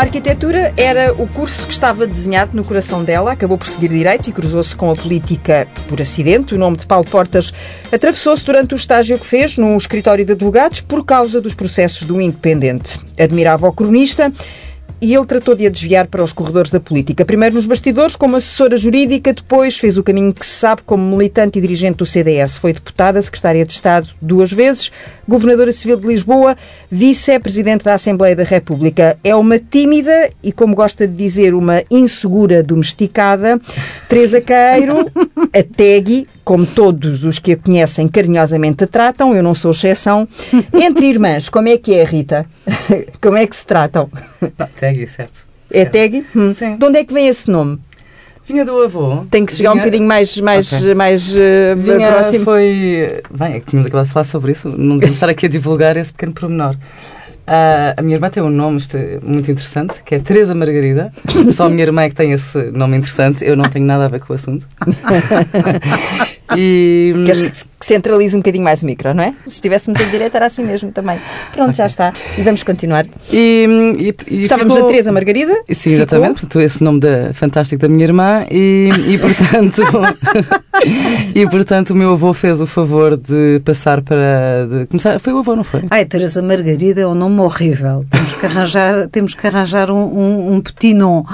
A arquitetura era o curso que estava desenhado no coração dela, acabou por seguir direito e cruzou-se com a política por acidente. O nome de Paulo Portas atravessou-se durante o estágio que fez no escritório de advogados por causa dos processos do Independente. Admirava o cronista e ele tratou de a desviar para os corredores da política. Primeiro nos bastidores, como assessora jurídica, depois fez o caminho que se sabe como militante e dirigente do CDS. Foi deputada, secretária de Estado duas vezes, governadora civil de Lisboa, vice-presidente da Assembleia da República. É uma tímida e, como gosta de dizer, uma insegura domesticada. Teresa Queiro, a Tegui, como todos os que a conhecem carinhosamente a tratam, eu não sou exceção. Entre irmãs, como é que é, Rita? Como é que se tratam? Não, Tegui, certo. É Tegui? Hum. Sim. De onde é que vem esse nome? Vinha do avô. Tem que chegar um Vinha- bocadinho mais, mais, Ok. mais uh, Vinha, próximo. foi... Bem, é que tínhamos acabado de falar sobre isso, não devemos estar aqui a divulgar esse pequeno pormenor. Ah, a minha irmã tem um nome muito interessante, que é Teresa Margarida. Só a minha irmã é que tem esse nome interessante, eu não tenho nada a ver com o assunto. e... Queres que centralize um bocadinho mais o micro, não é? Se estivéssemos em direto era assim mesmo também. Pronto, já está. E vamos continuar. E, e, e Estávamos ficou- na Teresa Margarida. Sim, Ficou? exatamente. Portanto, esse nome da, fantástico da minha irmã e, e portanto e portanto o meu avô fez o favor de passar para de começar. Foi o avô, não foi? Ai, Teresa Margarida é um nome horrível. Temos que arranjar, temos que arranjar um, um, um petit nom.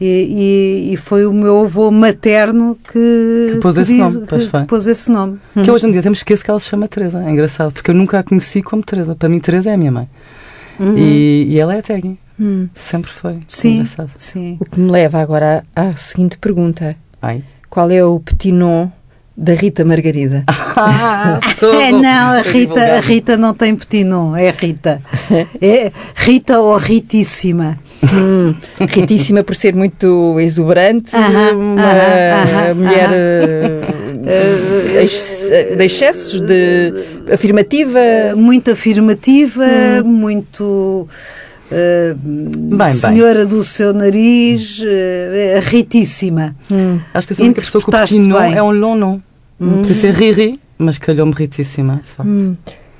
E, e- e foi o meu avô materno que, Que pôs esse nome, pois que- que pôs esse nome. Que hoje em dia temos esquecer que ela se chama Teresa. É engraçado, porque eu nunca a conheci como Teresa. Para mim, Teresa é a minha mãe. Uhum. E, e ela é a Tegui. Hum. Sempre foi. Sim, Engraçado. sim. O que me leva agora à, à seguinte pergunta. Ai. Qual é o petit nom da Rita Margarida? Ah, É, não, a Rita, a. Rita não tem petit nom, é Rita. É Rita ou Ritíssima. Hum, ritíssima por ser muito exuberante, uma mulher eh, ex- de excessos, de afirmativa. Muito afirmativa, muito. Eh, bem. senhora do seu nariz, eh, ritíssima. Hum. Acho que a única pessoa que o Interpretaste petit nom bem. é um long nom. Por isso é Riri, mas calhou-me ritíssima, de facto. Hum.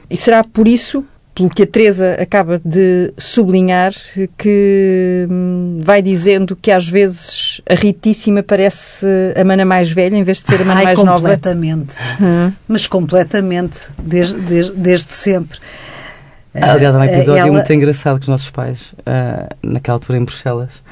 E será por isso, pelo que a Teresa acaba de sublinhar, que hum, vai dizendo que às vezes a Ritíssima parece a mana mais velha em vez de ser a mana Ai, mais nova? completamente. Hum. Mas completamente, desde, desde, desde sempre. Aliás, há um Eh, episódio ela- muito engraçado que os nossos pais, ah, naquela altura em Bruxelas,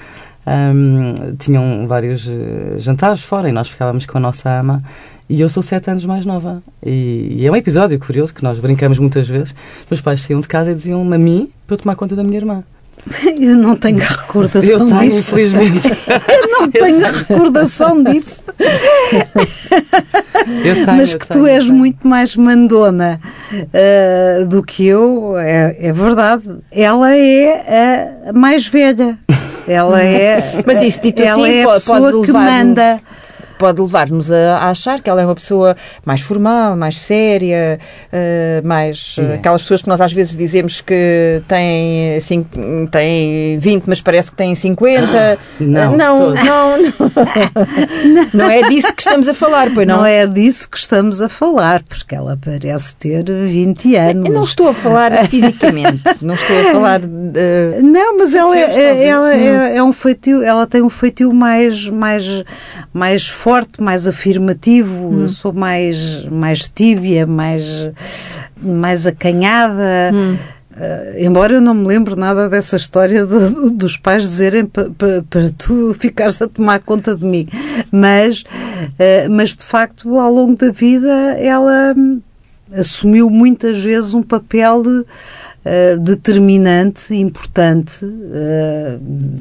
ahm, tinham vários eh, jantares fora e nós ficávamos com a nossa ama. E eu sou sete anos mais nova. E, e é um episódio curioso que nós brincamos muitas vezes. Meus pais saíam de casa e diziam-me a mim para eu tomar conta da minha irmã. Eu não tenho recordação eu tenho, disso. infelizmente. Tenho recordação disso. Eu tenho, Mas eu que tenho, tu és muito mais mandona ah, do que eu, é, é verdade. Ela é a mais velha. Ela é. Mas isso dito ela assim é a pode- pessoa pode que manda. Pode levar-nos a, a achar que ela é uma pessoa mais formal, mais séria, eh, mais eh, É. aquelas pessoas que nós às vezes dizemos que têm, assim, têm 20, mas parece que têm 50. Não, Eh, não, todo. não, não. Não é disso que estamos a falar, pois não? Não é disso que estamos a falar, porque ela parece ter 20 anos. Eu não estou a falar fisicamente, não estou a falar de. Não, mas ela, é, talvez. ela é, é um feitio, ela tem um feitio mais, mais, mais forte, mais afirmativo. Eu sou mais, mais tíbia, mais, mais acanhada. Eh, embora eu não me lembre nada dessa história dos pais dizerem pa- pa- para tu ficares a tomar conta de mim. Mas, eh, mas de facto, ao longo da vida, ela hum, assumiu muitas vezes um papel de, eh, determinante, importante eh,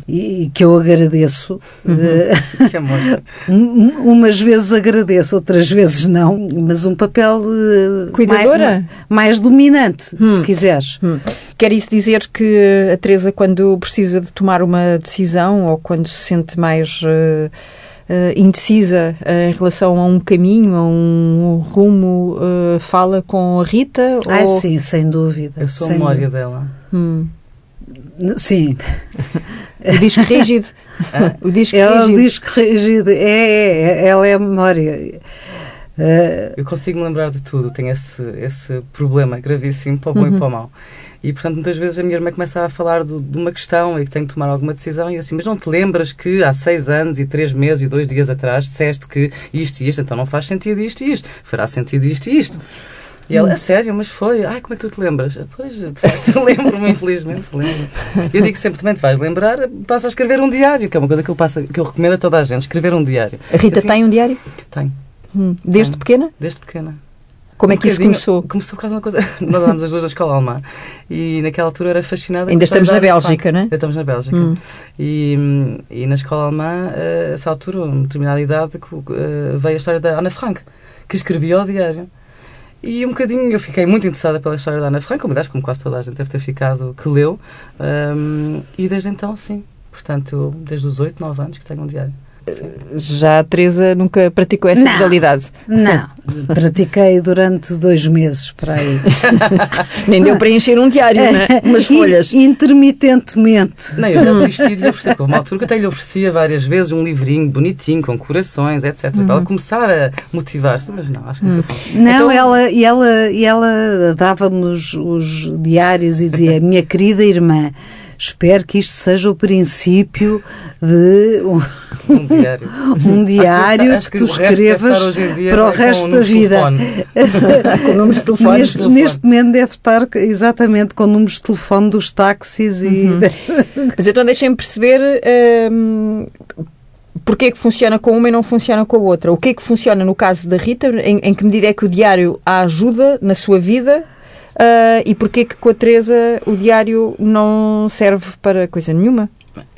e, e que eu agradeço. Eh, Que amor. um- umas vezes agradeço, outras vezes não, mas um papel eh, Cuidadora? mais, mais dominante, se quiseres. Hum. Quer isso dizer que a Teresa, quando precisa de tomar uma decisão ou quando se sente mais eh, eh, indecisa eh, em relação a um caminho, a um rumo, eh, fala com a Rita? Ai, ou... sim, sem dúvida. Eu sou a memória dela. Hum. dúvida. Sim, O disco rígido. o disco ela rígido. diz que rígido, é, é, é, ela é a memória. Uh, eu consigo me lembrar de tudo, tenho esse, esse problema gravíssimo para o bom uhum. e para o mau. E, portanto, muitas vezes a minha irmã começa a falar do, de uma questão e que tem que tomar alguma decisão e eu assim, mas não te lembras que há seis anos e três meses e dois dias atrás disseste que isto e isto, então não faz sentido isto e isto, fará sentido isto e isto. E ela, a sério, mas foi? Ai, como é que tu te lembras? Pois, de facto, lembro-me, infelizmente, lembro. Eu digo sempre, também te vais lembrar, passa a escrever um diário, que é uma coisa que eu, passo, que eu recomendo a toda a gente, escrever um diário. A Rita assim, tem um diário? Tem. Hum. Desde tem. pequena? Desde pequena. Como um é que isso começou? Começou por causa de uma coisa. Nós andámos as duas na escola alemã e naquela altura era fascinada. Ainda estamos na Bélgica, não é? Ainda estamos na Bélgica. Hum. E, e na escola alemã, a eh, essa altura, uma determinada idade, eh, veio a história da Ana Frank, que escrevia o diário. E um bocadinho eu fiquei muito interessada pela história da Ana Frank, como, como quase toda a gente deve ter ficado, que leu. Um, e desde então, sim. Portanto, desde os 8, 9 anos que tenho um diário. Já a Teresa nunca praticou essa não, modalidade? Não, pratiquei durante dois meses para aí. Nem deu para encher um diário, né? umas folhas. Intermitentemente. Não, eu já desisti de lhe oferecer. Houve uma altura que até lhe oferecia várias vezes um livrinho bonitinho, com corações, etc. Uhum. Para ela começar a motivar-se. Mas não, acho que nunca foi. Não, então, ela, e ela, e ela dava-me os, os diários e dizia: Minha querida irmã espero que isto seja o princípio de um, um diário, um diário acho que, que tu escrevas para o resto da vida. com números de telefone. Neste, telefone. neste momento deve estar exatamente com números de telefone dos táxis uhum. e. Mas então deixem-me perceber. Hum, porque é que funciona com uma e não funciona com a outra? O que é que funciona no caso da Rita? Em, em que medida é que o diário a ajuda na sua vida Uh, e porquê que com a Teresa o diário não serve para coisa nenhuma?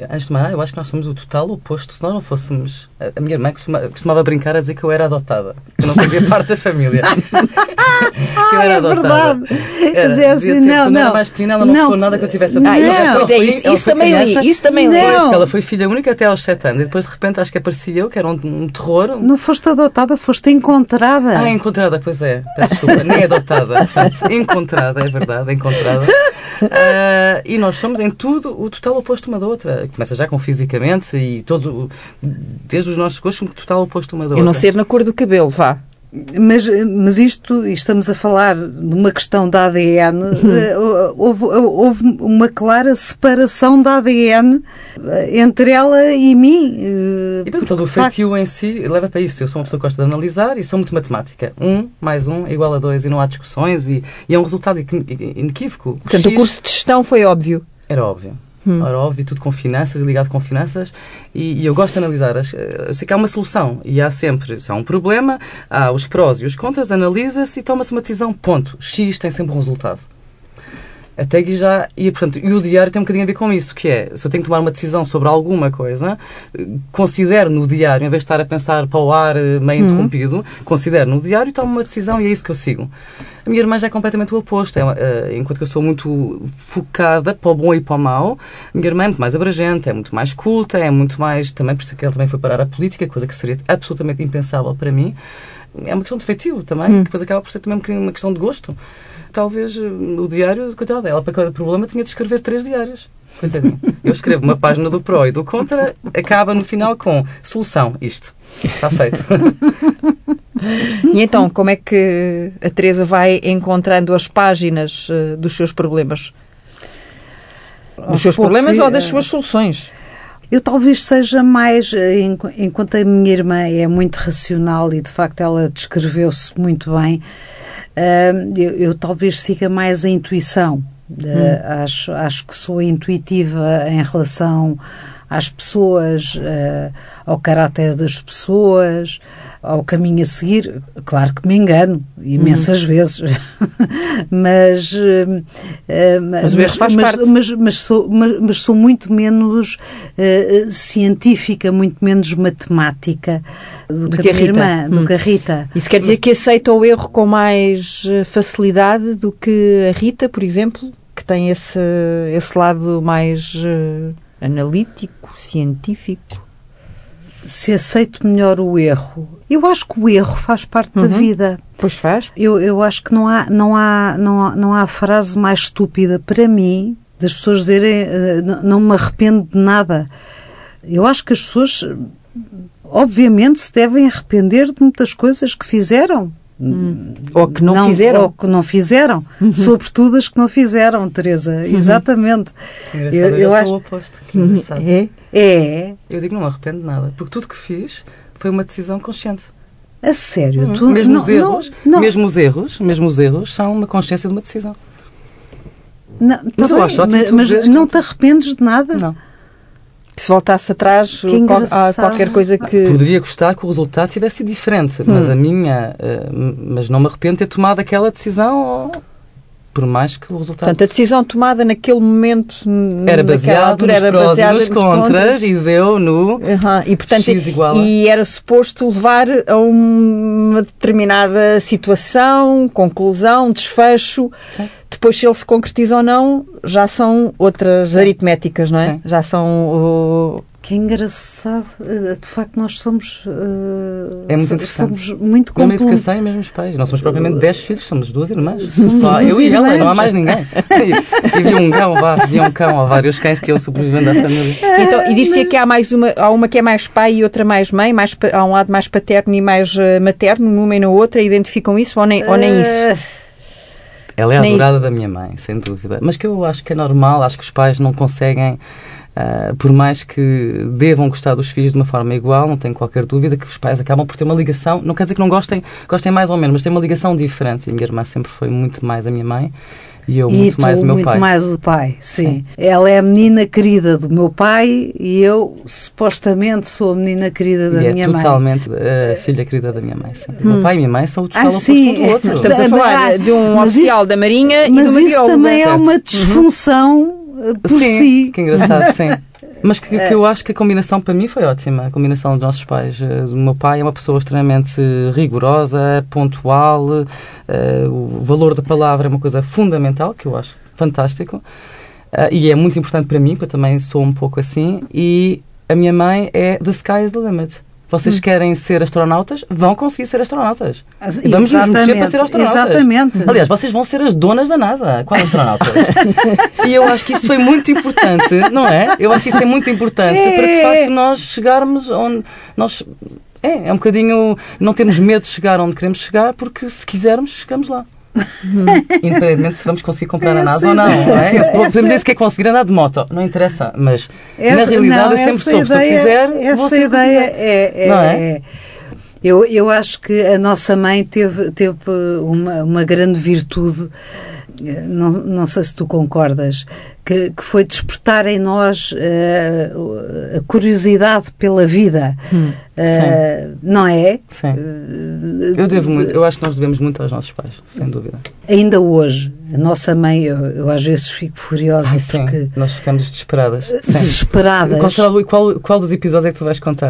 Antes de mais, eu acho que nós somos o total oposto. Se nós não fôssemos. A minha irmã costumava, costumava brincar a dizer que eu era adotada, que eu não fazia parte da família. que eu era é adotada. Verdade. Era, dizer assim, não, quando não. era mais pequena, ela não, não nada que eu tivesse a ah, isso, pois é, isso, isso também li. Isso também li. Ela foi filha única até aos 7 anos. E depois, de repente, acho que aparecia eu, que era um, um terror. Não foste adotada, foste encontrada. Ah, encontrada, pois é. Peço desculpa, nem adotada. Portanto, encontrada, é verdade, encontrada. Uh, e nós somos em tudo o total oposto uma da outra. Começa já com fisicamente e todo, desde os nossos gostos, o total oposto uma da outra. Não ser na cor do cabelo, vá. Mas, mas isto, estamos a falar de uma questão da ADN, eh, houve, houve, uma clara separação da ADN eh, entre ela e mim. Eh, e bem, todo o feitio em si leva para isso. Eu sou uma pessoa que gosta de analisar e sou muito matemática. Um mais um é igual a dois e não há discussões e, e é um resultado inequívoco. Portanto, X... o curso de gestão foi óbvio. Era óbvio. Hum. Ora, óbvio, tudo com finanças e ligado com finanças. E, e, eu gosto de analisar. As, eh, eu sei que há uma solução e há sempre, se há um problema, há os prós e os contras, analisa-se e toma-se uma decisão. Ponto. X tem sempre um resultado. Até que já. E, portanto, e o diário tem um bocadinho a ver com isso, que é, se eu tenho que tomar uma decisão sobre alguma coisa, considero no diário, em vez de estar a pensar para o ar eh, meio uhum. interrompido, considero no diário e tomo uma decisão e é isso que eu sigo. A minha irmã já é completamente o oposto. É, uh, enquanto que eu sou muito focada para o bom e para o mau, a minha irmã é muito mais abrangente, é muito mais culta, é muito mais. Também por isso que ela também foi parar a política, coisa que seria absolutamente impensável para mim. É uma questão de feitio também, uhum. que depois acaba por ser também uma questão de gosto talvez eh, o diário, coitada dela, para cada problema tinha de escrever três diários. Coitadinho. Eu escrevo uma página do pró e do contra, acaba no final com solução, isto. Está feito. E então, como é que a Teresa vai encontrando as páginas uh, dos seus problemas? Dos seus problemas ou das suas soluções? Eu talvez seja mais, eh, enquanto a minha irmã é muito racional e de facto ela descreveu-se muito bem, eu, eu, talvez siga mais a intuição. Hum. Uh, acho, acho que sou intuitiva em relação às pessoas, uh, ao caráter das pessoas, ao caminho a seguir. Claro que me engano, imensas uhum. vezes, mas, uh, mas, mas, mas, mas, sou, mas, sou muito menos uh, científica, muito menos matemática do, do que, a, minha irmã, hum. do que a Rita. Isso quer dizer que aceita o erro com mais facilidade do que a Rita, por exemplo, que tem esse, esse lado mais uh, analítico, científico? Se aceito melhor o erro. Eu acho que o erro faz parte uhum. da vida. Pois faz. Eu, eu acho que não há, não, há, não, há, não há frase mais estúpida para mim das pessoas dizerem uh, não me arrependo de nada. Eu acho que as pessoas obviamente se devem arrepender de muitas coisas que fizeram. Hum. Ou que não, fizeram. Ou que não fizeram. Uhum. Sobretudo as que não fizeram, Teresa. Uhum. Exatamente. eu, eu, eu acho o oposto. Que engraçado. É? É. Eu digo, não me arrependo de nada. Porque tudo que fiz foi uma decisão consciente. A sério? Hum, tu, mesmo, não, os erros, não, não. mesmo os erros, mesmo os erros são uma consciência de uma decisão. Não, tá mas bem, eu acho ótimo mas, mas não te arrependes de nada? Não. Se voltasse atrás a qualquer coisa que. Poderia gostar que o resultado tivesse sido diferente, hum. mas a minha. Uh, mas não me arrependo de ter tomado aquela decisão. Por mais que o resultado. Portanto, a decisão tomada naquele momento. Era baseada altura, nos era prós baseada e nos nos contras, contras e deu no. Uhum. E, portanto, X igual a... e era suposto levar a uma determinada situação, conclusão, desfecho. Sim. Depois, se ele se concretiza ou não, já são outras Sim. aritméticas, não é? Sim. Já são. Uh... Que engraçado. De facto, nós somos. Uh, é muito interessante. Somos muito compl... Mesma educação e mesmos pais. Não somos propriamente 10 filhos, somos duas irmãs. Somos Só duas eu e irmãs. ela, não há mais ninguém. e havia um cão, vá, havia um cão, há vários cães que eu sobrevivendo à família. Então, e diz-se que há mais uma, há uma que é mais pai e outra mais mãe, mais, há um lado mais paterno e mais uh, materno, numa e na outra, identificam isso ou nem, ou nem isso? Ela é a adorada da minha mãe, sem dúvida. Mas que eu acho que é normal, acho que os pais não conseguem, uh, por mais que devam gostar dos filhos de uma forma igual, não tenho qualquer dúvida que os pais acabam por ter uma ligação, não quer dizer que não gostem, gostem mais ou menos, mas têm uma ligação diferente. E a minha irmã sempre foi muito mais a minha mãe. E eu e muito tu, mais o meu muito pai. mais o pai, sim. sim. Ela é a menina querida do meu pai e eu supostamente sou a menina querida da e minha é mãe. totalmente a filha querida da minha mãe, sim. Hum. Meu pai e minha mãe são o total ah, oposto um do outro. Estamos a falar de um oficial isso, da Marinha e mas de uma isso bióloga. também é uma disfunção uhum. por sim, si. Que engraçado, sim. Mas que, que, eu acho que a combinação para mim foi ótima. A combinação dos nossos pais. O meu pai é uma pessoa extremamente rigorosa, pontual. Uh, o valor da palavra é uma coisa fundamental, que eu acho fantástico. Uh, e é muito importante para mim, porque eu também sou um pouco assim. E a minha mãe é The Sky is the Limit. Vocês hum. querem ser astronautas? Vão conseguir ser astronautas. Vamos nos mexer para ser astronautas. Exatamente. Aliás, vocês vão ser as donas da NASA. Qual astronautas? e eu acho que isso foi muito importante, não é? Eu acho que isso é muito importante é. para, de facto, nós chegarmos onde nós... É, é um bocadinho... Não temos medo de chegar onde queremos chegar, porque se quisermos, chegamos lá. Hum. Independentemente se vamos conseguir comprar a NASA ou não. não é? Eu, essa, disse que é conseguir andar de moto. Não interessa. Mas essa, na realidade não, eu sempre soube. Ideia, se eu quiser, essa ideia é, é, não é? é. Eu, eu acho que a nossa mãe teve, teve uma, uma grande virtude, não, não sei se tu concordas, que, que foi despertar em nós uh, a curiosidade pela vida. Hum, uh, não é? Sim. Uh, eu, devo muito, eu acho que nós devemos muito aos nossos pais, sem dúvida. Ainda hoje, a nossa mãe, eu, eu às vezes fico furiosa Ai, porque. Sim, nós ficamos desesperadas. Desesperadas. Qual, qual, qual, dos episódios é que tu vais contar?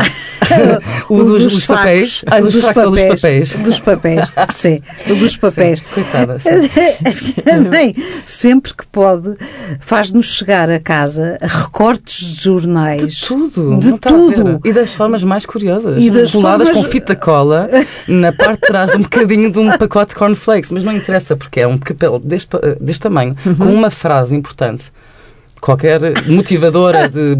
o, o dos, dos, papéis? Ah, dos, dos, papéis, papéis, dos papéis. Dos papéis, sim. O dos papéis. Sim, coitada. Sim. a minha mãe, sempre que pode, faz-nos chegar a casa recortes de jornais. De tudo. De tudo. E das formas mais curiosas. E das Coladas formas... com fita cola na parte de trás de um bocadinho de um pacote de cornflakes. Mas não interessa, porque é um papel deste, deste tamanho, uhum. com uma frase importante qualquer motivadora de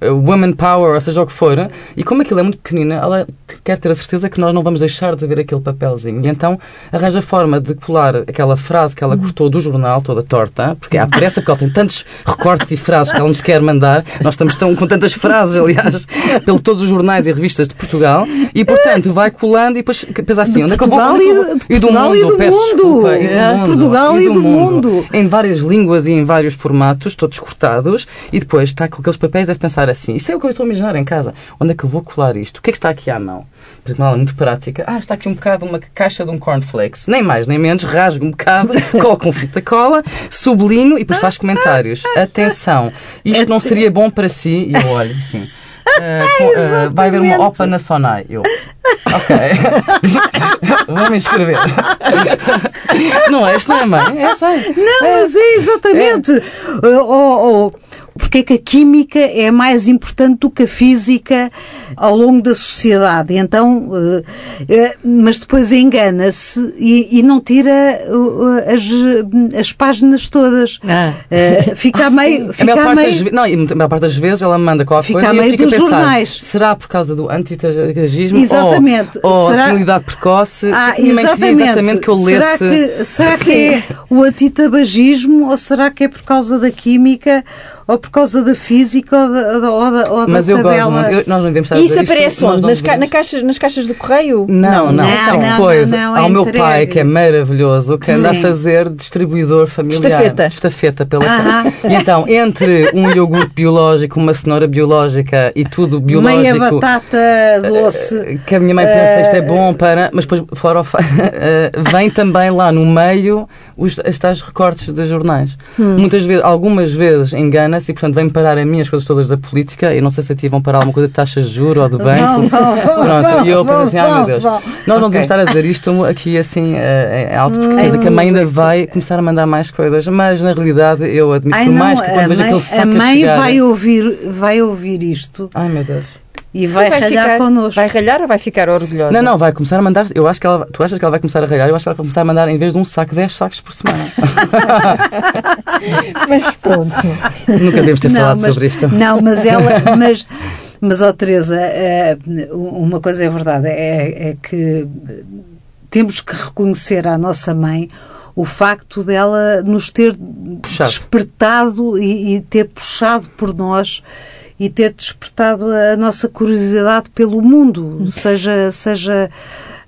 woman power, ou seja o que for, e como aquilo é muito pequenino, ela quer ter a certeza que nós não vamos deixar de ver aquele papelzinho. E então arranja a forma de colar aquela frase que ela cortou do jornal, toda torta, porque há pressa, porque ela tem tantos recortes e frases que ela nos quer mandar. Nós estamos tão, com tantas frases, aliás, pelo todos os jornais e revistas de Portugal, e portanto vai colando e depois pensa assim, onde é que eu vou? E do mundo, e do mundo, Portugal e do mundo. Em várias línguas e em vários formatos, todos cortados e depois está com aqueles papéis deve pensar assim, isso é o que eu estou a imaginar em casa. Onde é que eu vou colar isto? O que é que está aqui à mão? Por exemplo, é muito prática. Ah, está aqui um bocado uma caixa de um cornflakes. Nem mais, nem menos. Rasgo um bocado, colo com fita cola, sublinho e depois faz comentários. Atenção, isto não seria bom para si. E eu olho assim. Uh, uh, vai haver uma OPA na Sonai. Eu, ok. Vou me inscrever. não é? Isto não é mãe? É, sei. Não, é. mas é exatamente. É. Oh, oh, porque é que a química é mais importante do que a física ao longo da sociedade. Então, uh, uh, mas depois engana-se e, e, não tira as, as páginas todas. Ah. fica ah, meio. Fica a maior, meio... Das, não, a maior parte das vezes ela manda qualquer fica coisa e fica a pensar, jornais. será por causa do antitagismo exatamente. ou, ou será... a senilidade precoce? Ah, exatamente. exatamente que eu lesse... Será que, será que é o antitabagismo ou será que é por causa da química ou por causa da física ou da, ou da, ou Mas da eu tabela. gosto, eu, nós não devemos estar Isso aparece onde? Nas, ca, na caixas, nas caixas do correio? Não, não. não, então, não depois, não, ao é meu pai, que é maravilhoso, que anda Sim. a fazer distribuidor familiar. Estafeta. Estafeta pela casa. E então, entre um iogurte biológico, uma cenoura biológica e tudo biológico. Meia batata doce. Eh, que a minha mãe pensa, isto é bom para... Mas depois, fora o eh, vem também lá no meio os, os tais recortes dos jornais. Hum. Muitas vezes, algumas vezes engana-se e, portanto, vem parar a mim as coisas todas da política. e não sei se a ti vão parar alguma coisa de taxas de juros ou do banco. Vão, vão, Pronto, vão, e eu penso assim, ai meu Deus. Nós não okay. devemos estar a dizer isto aqui assim é, é alto, porque hum, que a mãe ainda vai começar a mandar mais coisas. Mas, na realidade, eu admito ai, mais que quando vejo aquele saco A mãe chegar, vai, ouvir, vai ouvir isto. Ai meu Deus. E vai, vai ralhar ficar, connosco. Vai ralhar ou vai ficar orgulhosa? Não, não, vai começar a mandar. Eu acho que ela, tu achas que ela vai começar a ralhar? Eu acho que ela vai começar a mandar, em vez de um saco, 10 sacos por semana. mas pronto. Nunca devemos ter não, falado mas, sobre isto. Não, mas ela. Mas, mas ó, Teresa, é, uma coisa é verdade, é, é que temos que reconhecer à nossa mãe o facto dela nos ter puxado. despertado e, e ter puxado por nós e ter despertado a nossa curiosidade pelo mundo, seja, seja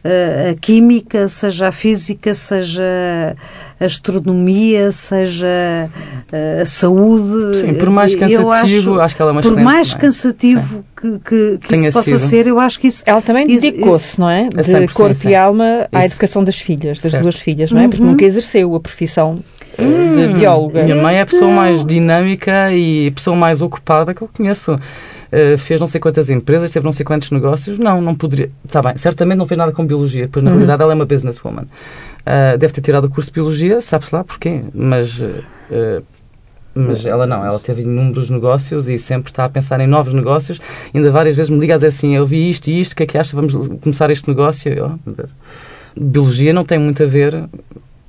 uh, a química, seja a física, seja a astronomia, seja uh, a saúde. Sim, por mais cansativo, acho, acho, que ela é uma Por mais cansativo que, que, que isso possa sido. ser, eu acho que isso... Ela também dedicou-se, não é? De corpo sim. e alma à isso. educação das filhas, das certo. duas filhas, não é? Porque uhum. nunca exerceu a profissão de hum, bióloga. Minha mãe é a pessoa mais dinâmica e a pessoa mais ocupada que eu conheço. Uh, fez não sei quantas empresas, teve não sei quantos negócios. Não, não poderia. Está bem, certamente não fez nada com biologia, pois na uhum. realidade ela é uma businesswoman. Uh, deve ter tirado o curso de biologia, sabe-se lá porquê, mas. Uh, mas ela não, ela teve inúmeros negócios e sempre está a pensar em novos negócios. Ainda várias vezes me liga a dizer assim: Eu vi isto e isto, o que é que acha? Vamos começar este negócio. Eu, biologia não tem muito a ver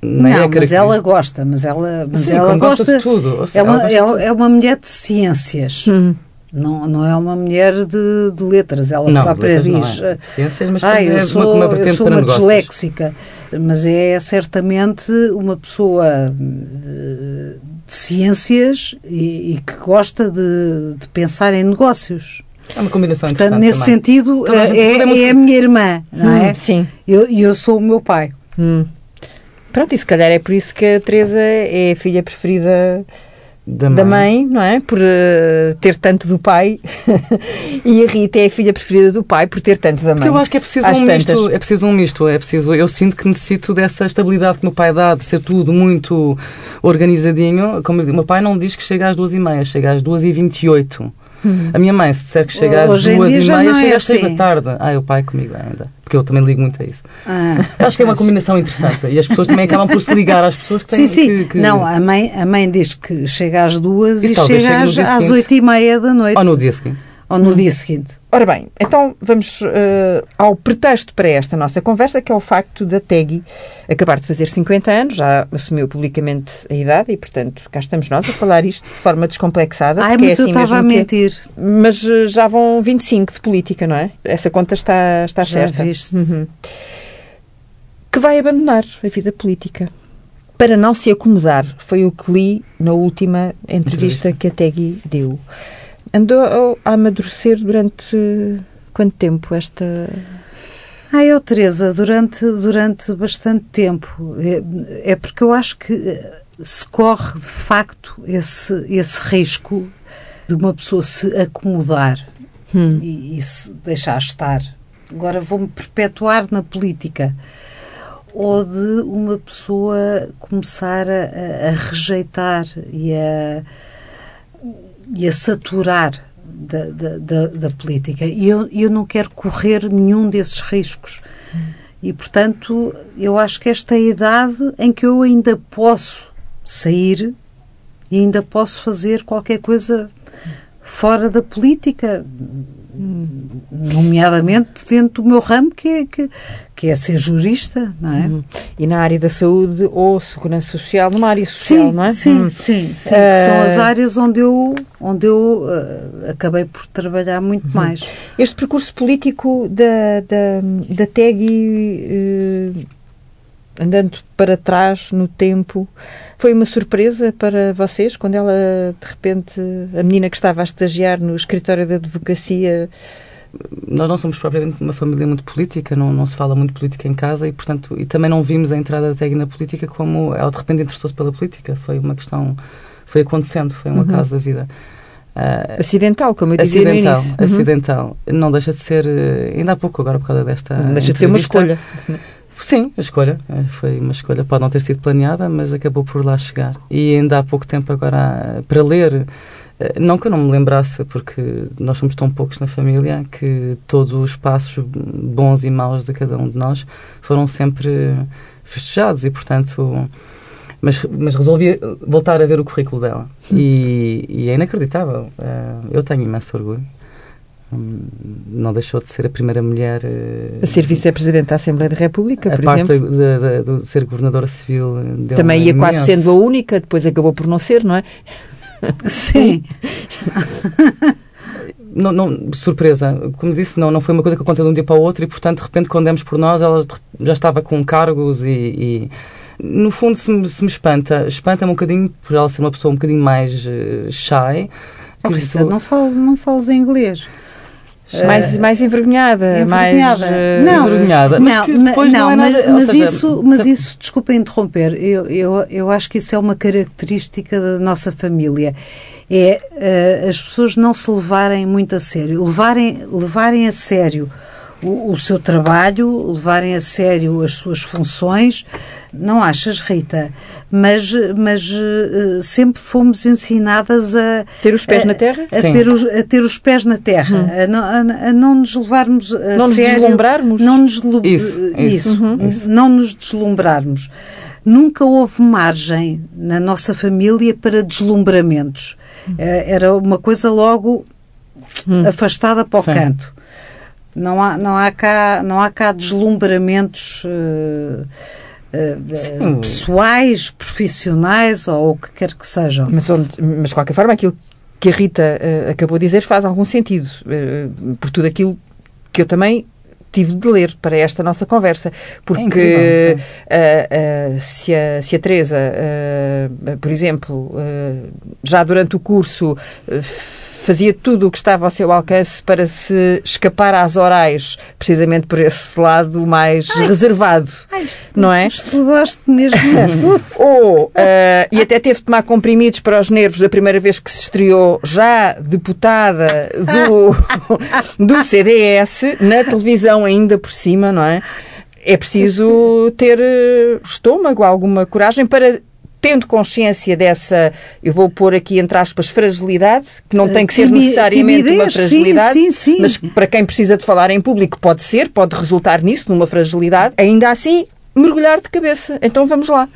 nem não, é mas ela gosta, mas ela, mas Sim, ela gosta, de tudo. Seja, é, uma, é, é, uma mulher de ciências. Hum. Não, não é uma mulher de, de letras. Ela não, própria diz. É. Ciências, mas ah, eu sou, uma, uma eu sou uma disléxica. Mas é certamente uma pessoa eh, de ciências e, e que gosta de, de pensar em negócios. É uma combinação Portanto, nesse também. sentido, é, é, é, muito... é, a minha irmã, não é? Hum, sim. E eu, eu sou o meu pai. Hum. Pronto, e se calhar é por isso que a Teresa é a filha preferida da mãe, da mãe não é? Por uh, ter tanto do pai. e a Rita é a filha preferida do pai por ter tanto da mãe. Porque eu acho que é preciso um misto. É preciso um misto. É preciso, eu sinto que necessito dessa estabilidade que o meu pai dá, de ser tudo muito organizadinho. Como o meu pai não diz que chega às duas e meia, chega às duas e vinte e oito. Hum. A minha mãe, se disser que chega às Hoje duas e meia, chega é às seis da assim. tarde. Ah, o pai comigo ainda. Porque eu também ligo muito a isso. Ah, Acho que é uma combinação interessante. E as pessoas também acabam por se ligar às pessoas que têm sim, sim. Que, que... Não, a mãe, a mãe diz que chega às duas e, e chega às, às oito e meia da noite. Ou no dia seguinte ou no dia seguinte. Ora bem, então vamos uh, ao pretexto para esta nossa conversa, que é o facto da Tegui acabar de fazer 50 anos, já assumiu publicamente a idade e, portanto, cá estamos nós a falar isto de forma descomplexada. Ai, mas é assim eu estava a é. mentir. É, mas uh, já vão 25 de política, não é? Essa conta está, está já certa. Viste. Uhum. Que vai abandonar a vida política. Para não se acomodar, foi o que li na última entrevista que a Tegui deu. Andou a amadurecer durante quanto tempo esta. Ai, oh, Teresa, durante, durante bastante tempo. É, é porque eu acho que se corre de facto esse, esse risco de uma pessoa se acomodar hum. e, e, se deixar estar. Agora vou-me perpetuar na política. Ou de uma pessoa começar a, a rejeitar e a e a saturar da, da, da, da, política. E eu, eu não quero correr nenhum desses riscos. E, portanto, eu acho que esta é a idade em que eu ainda posso sair e ainda posso fazer qualquer coisa fora da política, nomeadamente dentro do meu ramo, que é, que, que é ser jurista, não é? Uhum. E na área da saúde ou segurança social, numa área social, sim, não é? Sim, hum. sim, sim. Uh... São as áreas onde eu, onde eu uh, acabei por trabalhar muito uhum. mais. Este percurso político da, da, da TEG, uh, andando para trás no tempo, foi uma surpresa para vocês quando ela, de repente, a menina que estava a estagiar no escritório de advocacia. Nós não somos propriamente uma família muito política, não, não se fala muito política em casa e, portanto, e também não vimos a entrada da Teg na política como ela de repente interessou-se pela política. Foi uma questão, foi acontecendo, foi um uhum. acaso da vida. Uh, acidental, como eu dizia acidental, no início. Uhum. Acidental. Não deixa de ser, eh, ainda há pouco agora por causa desta Não deixa de ser uma escolha. Sim, a escolha. Eh, foi uma escolha. Pode não ter sido planeada, mas acabou por lá chegar. E ainda há pouco tempo agora para ler. Eh, não que eu não me lembrasse, porque nós somos tão poucos na família que todos os passos bons e maus de cada um de nós foram sempre festejados e, portanto. Mas, mas resolvi voltar a ver o currículo dela. Hum. E, e, é inacreditável. Eh, eu tenho imenso orgulho não deixou de ser a primeira mulher a ser vice-presidente da Assembleia da República, por a parte exemplo. De, de, de, ser governadora civil também ia quase sendo a única, depois acabou por não ser, não é? Sim. não, não, surpresa, como disse, não, não foi uma coisa que aconteceu de um dia para o outro e, portanto, de repente, quando demos por nós, ela já estava com cargos e, e no fundo, se me, se me espanta, espanta-me um bocadinho por ela ser uma pessoa um bocadinho mais uh, shy. Oh, Rita, não fales, não fales em inglês. Mais, uh, mais envergonhada, envergonhada. mais uh, não, envergonhada. Mas não, depois não, não é nada, mas, mas seja, isso, mas isso, desculpa interromper, eu, eu, eu acho que isso é uma característica da nossa família. É uh, as pessoas não se levarem muito a sério, levarem, levarem a sério o, o seu trabalho, levarem a sério as suas funções, não achas, Rita? Mas, mas uh, sempre fomos ensinadas a... Ter os pés a, na terra? A, ter os, a ter os pés na terra, hum. a, não, a, a, não nos levarmos a não sério. Nos deslumbrarmos? Não nos Isso, isso, isso, uhum. isso. Não nos deslumbrarmos. Nunca houve margem na nossa família para deslumbramentos. Hum. Era uma coisa logo hum. afastada para o Sim. canto. Não há, não há, cá, não há cá deslumbramentos uh, uh, pessoais, profissionais ou o que quer que sejam. Mas, mas de qualquer forma, aquilo que a Rita uh, acabou de dizer faz algum sentido, por tudo aquilo que eu também tive de ler para esta nossa conversa, porque é incrível, uh, uh, se, a, se a Teresa, uh, por exemplo, já durante o curso fazia tudo o que estava ao seu alcance para se escapar às orais, precisamente por esse lado mais ai, reservado. Ai, não é? Estudaste mesmo Ou, uh, e até teve de tomar comprimidos para os nervos da primeira vez que se estreou, já deputada do, do CDS, na televisão ainda por cima, não é? É preciso ter eh, estômago, alguma coragem para tendo consciência dessa, eu vou pôr aqui entre aspas, fragilidade, que não tem que ser necessariamente timidez, uma fragilidade, sim, sim, sim. mas para quem precisa de falar em público pode ser, pode resultar nisso, numa fragilidade, ainda assim mergulhar de cabeça. Então vamos lá.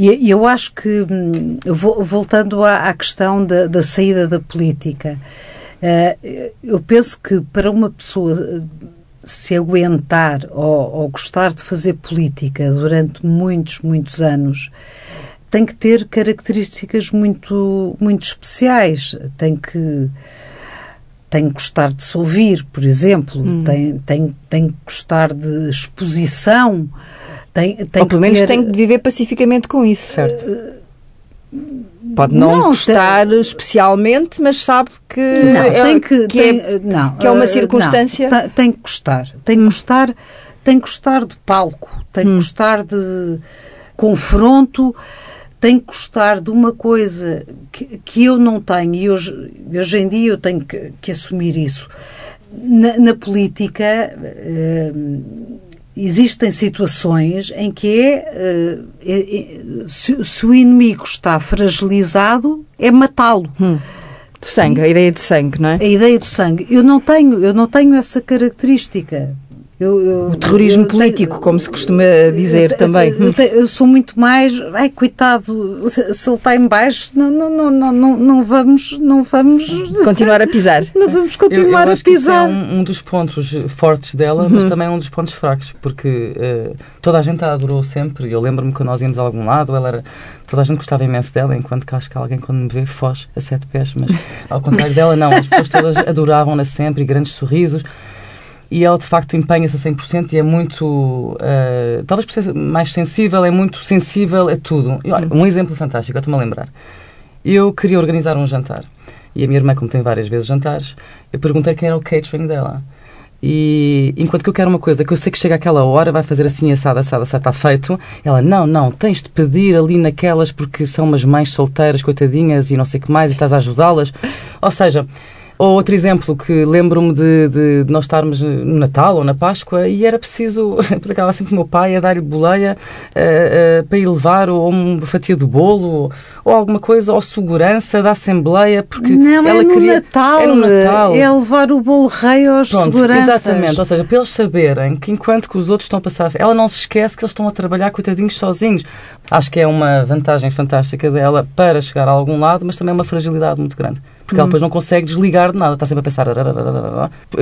E eu acho que, hum, voltando à questão da, da saída da política, eh, eu penso que para uma pessoa eh, se aguentar ou, ou gostar de fazer política durante muitos, muitos anos, tem que ter características muito, muito especiais. Tem que tem que gostar de se ouvir, por exemplo, hum. tem, tem, tem que gostar de exposição. Tem, tem Ou pelo menos ter... tem que viver pacificamente com isso, certo? Pode não, não gostar tem... especialmente, mas sabe que, não, é, tem que, que, tem, é, não, que é uma circunstância. Não, tem que gostar. Tem que hum. gostar, tem que gostar de palco, tem que hum. gostar de confronto tem que gostar de uma coisa que, que eu não tenho, e hoje, hoje em dia eu tenho que, que assumir isso. Na, na política uh, existem situações em que é, uh, é, é se, se, o inimigo está fragilizado, é matá-lo. Hum. Do sangue, a ideia de sangue, não é? A ideia do sangue. Eu não tenho, eu não tenho essa característica. Eu, eu, o terrorismo eu político, como se costuma dizer eu, também. Eu, sou muito mais, ai coitado, se, se ele está em baixo, não, não, não, não, não, vamos, não vamos continuar a pisar. Não vamos continuar eu, a pisar. é um, um, dos pontos fortes dela, uhum. mas também é um dos pontos fracos, porque uh, toda a gente a adorou sempre. Eu lembro-me quando nós íamos a algum lado, ela era toda a gente gostava imenso dela, enquanto que acho que alguém quando me vê foge a sete pés, mas ao contrário dela não, as pessoas todas adoravam-na sempre e grandes sorrisos e ela de facto empenha-se a 100% e é muito, uh, talvez por ser mais sensível, é muito sensível a tudo. E, olha, um exemplo fantástico, eu estou-me a lembrar. Eu queria organizar um jantar e a minha irmã, como tem várias vezes jantares, eu perguntei quem era o catering dela. E enquanto que eu quero uma coisa que eu sei que chega àquela hora, vai fazer assim, assada, assada, assada, está feito. Ela, não, não, tens de pedir ali naquelas porque são umas mães solteiras, coitadinhas e não sei o que mais, e estás a ajudá-las. Ou seja, ou outro exemplo que lembro-me de, de, de, nós estarmos no Natal ou na Páscoa e era preciso, depois acabava sempre o meu pai a dar-lhe boleia uh, uh, para ir levar ou uma fatia de bolo ou, ou, alguma coisa, ou segurança da Assembleia, porque Não, ela é no queria... Natal, é no Natal. É levar o bolo rei aos Pronto, seguranças. Exatamente, ou seja, para eles saberem que enquanto que os outros estão a passar... Ela não se esquece que eles estão a trabalhar coitadinhos sozinhos. Acho que é uma vantagem fantástica dela para chegar a algum lado, mas também é uma fragilidade muito grande porque ela depois não consegue desligar de nada, está sempre a pensar.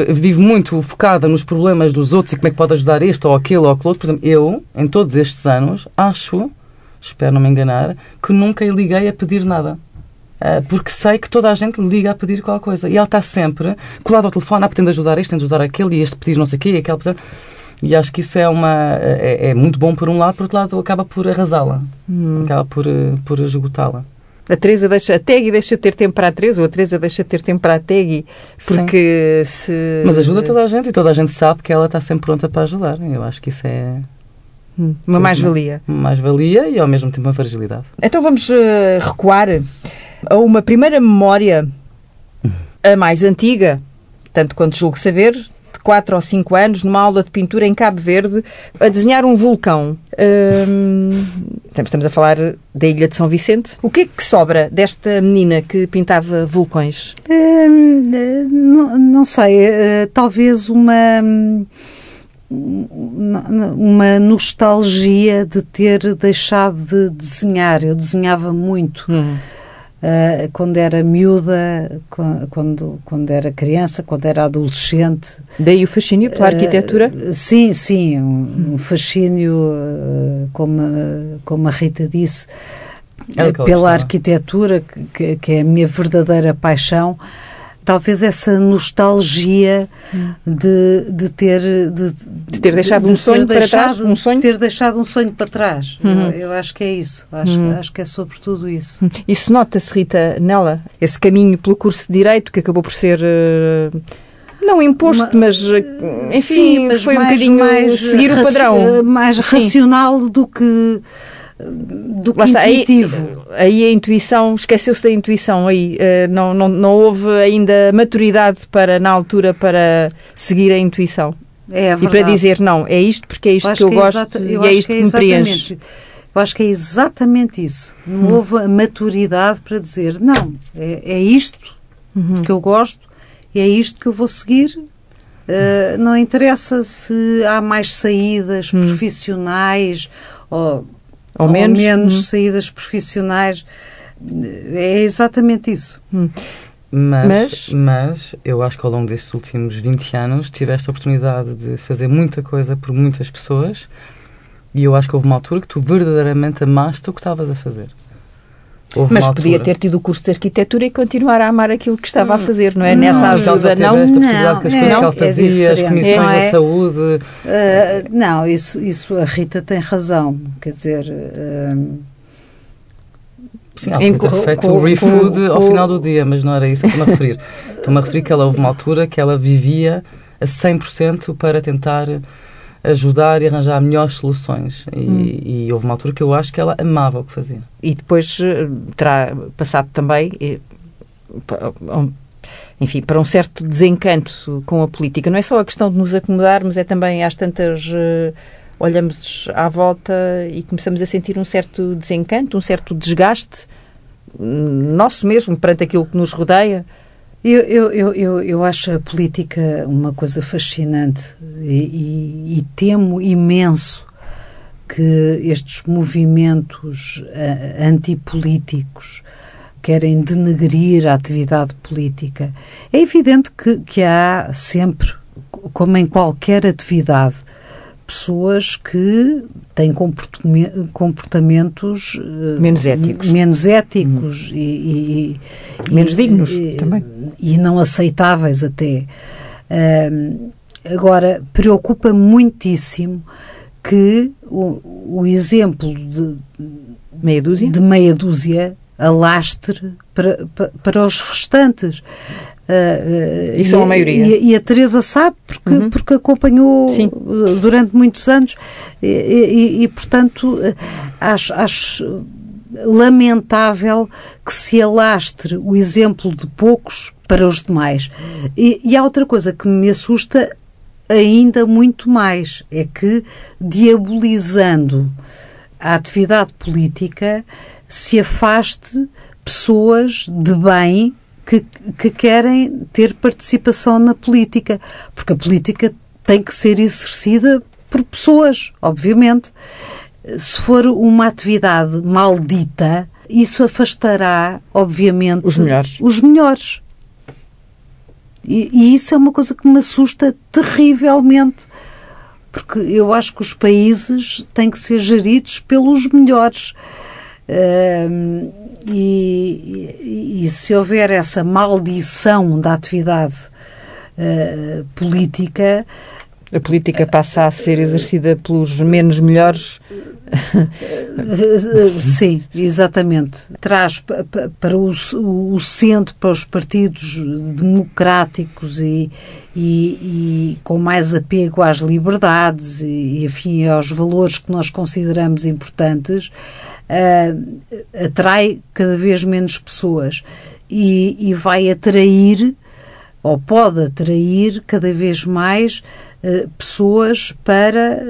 Vive muito focada nos problemas dos outros e como é que pode ajudar este ou aquele ou aquele outro. Por exemplo, eu, em todos estes anos, acho, espero não me enganar, que nunca liguei a pedir nada. porque sei que toda a gente liga a pedir qualquer coisa. E ela está sempre colada ao telefone, a pretende ajudar este, pretende ajudar aquele, e este pedir não sei o quê, e aquele. E acho que isso é, uma, é, é, muito bom por um lado, por outro lado acaba por arrasá-la, hum. acaba por, por esgotá-la. A Teresa deixa a Tegui deixa de ter tempo para a Teresa ou a Teresa deixa de ter tempo para a Tegui porque Sim. se... Mas ajuda toda a gente e toda a gente sabe que ela está sempre pronta para ajudar. Eu acho que isso é... Hum, uma mais-valia. Uma mais-valia e ao mesmo tempo uma fragilidade. Então vamos uh, recuar a uma primeira memória, a mais antiga, tanto quanto julgo saber, 4 ou 5 anos, numa aula de pintura em Cabo Verde, a desenhar um vulcão. Hum, estamos a falar da Ilha de São Vicente. O que é que sobra desta menina que pintava vulcões? Hum, não, não, sei, eh, talvez uma uma nostalgia de ter deixado de desenhar. Eu desenhava muito. Hum. Uh, quando era miúda, quando, quando era criança, quando era adolescente. Daí o fascínio pela arquitetura? Uh, sim, sim, um, um fascínio, uh, como, como a Rita disse, é pela arquitetura, que, que é a minha verdadeira paixão talvez essa nostalgia de, de ter de, de ter deixado de um sonho para trás, um sonho ter deixado um sonho para trás. Uhum. Eu, eu, acho que é isso. Acho, uhum. acho que é sobretudo isso. Isso nota-se Rita nela esse caminho pelo curso de direito que acabou por ser uh... Não imposto, Uma, mas enfim, sim, mas foi mais, um bocadinho mais seguir o padrão. Mais sim. racional do que do que está, intuitivo. Aí, aí, a intuição, esqueceu-se da intuição aí, uh, não, não, não houve ainda maturidade para, na altura, para seguir a intuição. É, e para dizer, não, é isto porque é isto que eu que é gosto eu e é isto que, é que me preenche. Eu acho que é exatamente isso. Não hum. houve a maturidade para dizer, não, é, é isto uhum. que eu gosto, é isto que eu vou seguir Uh, não interessa se há mais saídas hum. profissionais ou ou, ou menos, menos hum. saídas profissionais. É exatamente isso. Hum. Mas, mas, mas, eu acho que ao longo destes últimos 20 anos tiveste a oportunidade de fazer muita coisa por muitas pessoas e eu acho que houve uma altura que tu verdadeiramente amaste o que estavas a fazer. Houve Mas podia ter tido o curso de arquitetura e continuar a amar aquilo que estava a hum. fazer, não é? Não, Nessa ajuda, não? Esta possibilidade que as coisas que ela fazia, é as comissões é, da saúde. Uh, não, isso, isso a Rita tem razão. Quer dizer. Uh, Sim, ela podia ter feito o refood ao final do dia, mas não era isso que estou-me a referir. Estou-me a referir que ela houve uma altura que ela vivia a 100% para tentar ajudar e arranjar melhores soluções. E, hum. e, houve uma altura que eu acho que ela amava o que fazia. E depois eh, terá passado também, eh, enfim, para um certo desencanto com a política. Não é só a questão de nos acomodarmos, é também às tantas. Eh, olhamos à volta e começamos a sentir um certo desencanto, um certo desgaste nosso mesmo perante aquilo que nos rodeia. Eu, eu, eu, eu, acho a política uma coisa fascinante e, e, e temo imenso que estes movimentos uh, antipolíticos querem denegrir a atividade política. É evidente que, que há sempre, como em qualquer atividade, pessoas que têm comportamentos eh, menos éticos, menos éticos hum. e, e, menos e, dignos e, também e não aceitáveis até. Um, agora preocupa muitíssimo que o, o exemplo de meia dúzia, de meia dúzia alastre para, para, para os restantes. Uh, e são a maioria. E, e, a Teresa sabe, porque, uhum. porque acompanhou Sim. durante muitos anos e, e, e portanto, acho, acho lamentável que se alastre o exemplo de poucos para os demais. E, e há outra coisa que me assusta ainda muito mais, é que diabolizando a atividade política se afaste pessoas de bem que, que querem ter participação na política, porque a política tem que ser exercida por pessoas, obviamente. Se for uma atividade maldita, isso afastará, obviamente, os melhores. Os melhores. E, e, isso é uma coisa que me assusta terrivelmente, porque eu acho que os países têm que ser geridos pelos melhores. Uh, e, e, se houver essa maldição da atividade uh, política. A política passa a ser exercida pelos menos melhores. Sim, exatamente. Traz para o, o centro, para os partidos democráticos e, e, e, com mais apego às liberdades e, enfim, aos valores que nós consideramos importantes, uh, atrai cada vez menos pessoas e, e, vai atrair, ou pode atrair cada vez mais uh, pessoas para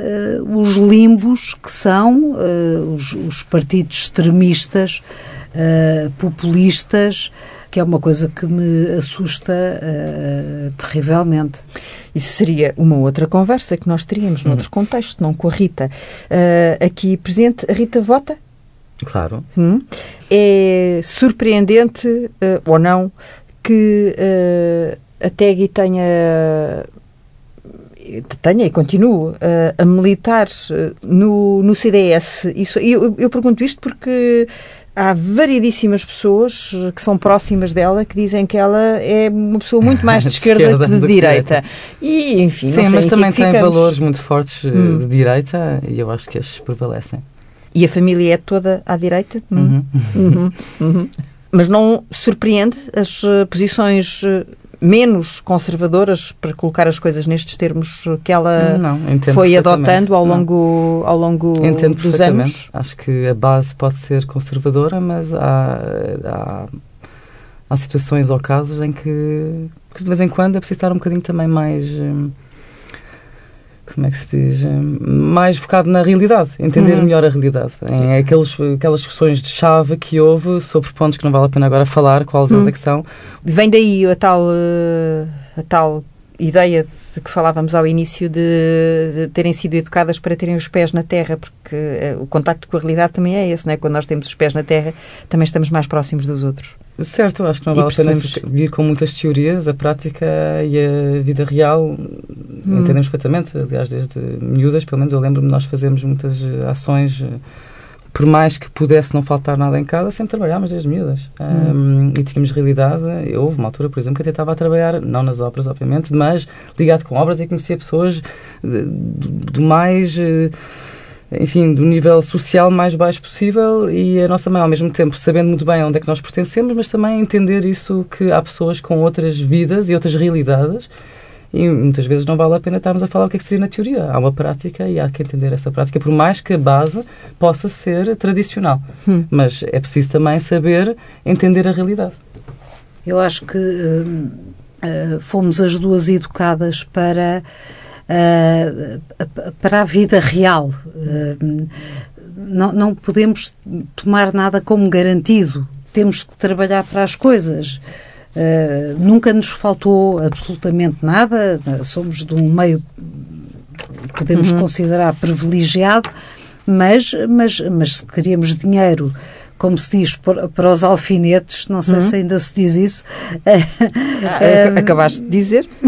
uh, os limbos que são os, os, partidos extremistas, populistas, que é uma coisa que me assusta uh, terrivelmente. Isso seria uma outra conversa que nós teríamos hum. noutro contexto, não com a Rita. Uh, aqui presente, a Rita vota Claro. Hum. É surpreendente, uh, ou não, que uh, a TEGI tenha tenha e continue uh, a militar no, no CDS. Isso, eu, eu pergunto isto porque há variedíssimas pessoas que são próximas dela que dizem que ela é uma pessoa muito mais de esquerda, esquerda que de direita. E, enfim, Sim, mas também tem valores muito fortes hum. de direita e eu acho que estes prevalecem. E a família é toda à direita? Uhum. Uhum. Uhum. Mas não surpreende as uh, posições uh, menos conservadoras, para colocar as coisas nestes termos, que ela não, foi adotando ao longo, ao longo entendo dos anos? Acho que a base pode ser conservadora, mas há, há, há situações ou casos em que, que, de vez em quando é preciso estar um bocadinho também mais. Hum, como é que se diz, mais focado na realidade, entender uhum. melhor a realidade. Em aqueles, aquelas discussões de chave que houve sobre pontos que não vale a pena agora falar, quais uhum. é que são. Vem daí a tal, eh, a tal ideia de que falávamos ao início de, de, terem sido educadas para terem os pés na terra, porque uh, o contacto com a realidade também é esse, não é? Quando nós temos os pés na terra, também estamos mais próximos dos outros. Certo, acho que não vale a pena vir com muitas teorias, a prática e a vida real hum. entendemos perfeitamente. Aliás, desde miúdas, pelo menos eu lembro-me, nós fazemos muitas eh, ações eh, por mais que pudesse não faltar nada em casa, sempre trabalhámos desde miúdas. Hum. Um, e tínhamos realidade. Houve uma altura, por exemplo, que até estava a trabalhar, não nas obras, obviamente, mas ligado com obras e conhecia pessoas do mais. Uh, enfim, do nível social mais baixo possível e a nossa mãe, ao mesmo tempo, sabendo muito bem onde é que nós pertencemos, mas também entender isso que há pessoas com outras vidas e outras realidades e muitas vezes não vale a pena estarmos a falar o que, é que seria na teoria. Há uma prática e há que entender essa prática, por mais que a base possa ser tradicional. Hum. Mas é preciso também saber entender a realidade. Eu acho que uh, uh, fomos as duas educadas para uh, para a vida real. Uh, não, não podemos tomar nada como garantido. Temos que trabalhar para as coisas. Uh, nunca nos faltou absolutamente nada, somos de um meio podemos uhum. considerar privilegiado, mas, mas, mas se queríamos dinheiro como se diz, para os alfinetes, não sei uhum. se ainda se diz isso. Ah, acabaste de dizer?